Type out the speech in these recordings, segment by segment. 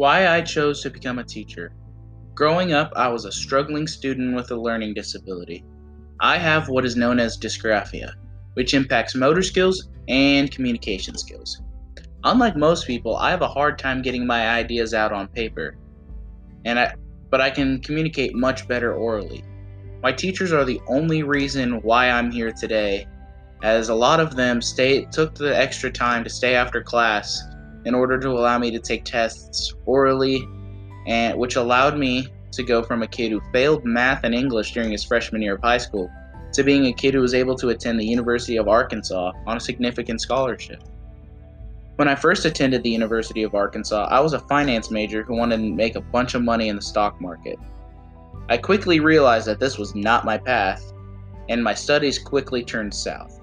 Why I chose to become a teacher. Growing up, I was a struggling student with a learning disability. I have what is known as dysgraphia, which impacts motor skills and communication skills. Unlike most people, I have a hard time getting my ideas out on paper, and I, but I can communicate much better orally. My teachers are the only reason why I'm here today, as a lot of them stay, took the extra time to stay after class in order to allow me to take tests orally, and which allowed me to go from a kid who failed math and English during his freshman year of high school to being a kid who was able to attend the University of Arkansas on a significant scholarship. When I first attended the University of Arkansas, I was a finance major who wanted to make a bunch of money in the stock market. I quickly realized that this was not my path, and my studies quickly turned south.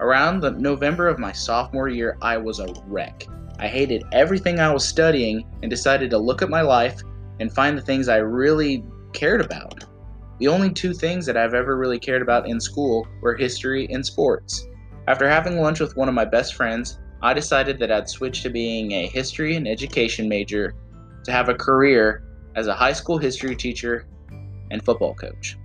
Around the November of my sophomore year, I was a wreck. I hated everything I was studying and decided to look at my life and find the things I really cared about. The only two things that I've ever really cared about in school were history and sports. After having lunch with one of my best friends, I decided that I'd switch to being a history and education major to have a career as a high school history teacher and football coach.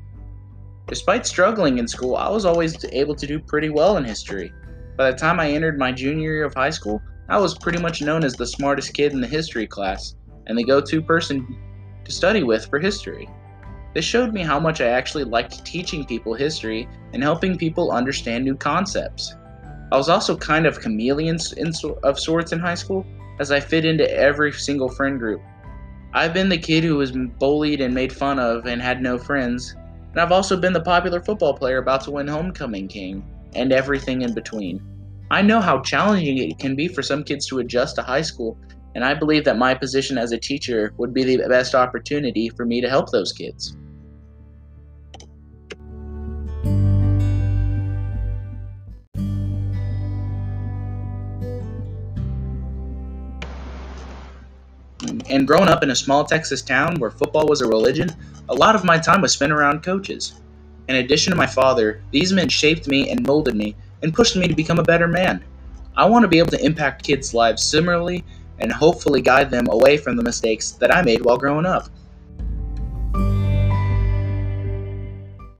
Despite struggling in school, I was always able to do pretty well in history. By the time I entered my junior year of high school, I was pretty much known as the smartest kid in the history class and the go to person to study with for history. This showed me how much I actually liked teaching people history and helping people understand new concepts. I was also kind of chameleon of sorts in high school, as I fit into every single friend group. I've been the kid who was bullied and made fun of and had no friends, and I've also been the popular football player about to win Homecoming King, and everything in between. I know how challenging it can be for some kids to adjust to high school, and I believe that my position as a teacher would be the best opportunity for me to help those kids. And growing up in a small Texas town where football was a religion, a lot of my time was spent around coaches. In addition to my father, these men shaped me and molded me and pushed me to become a better man. I want to be able to impact kids' lives similarly and hopefully guide them away from the mistakes that I made while growing up.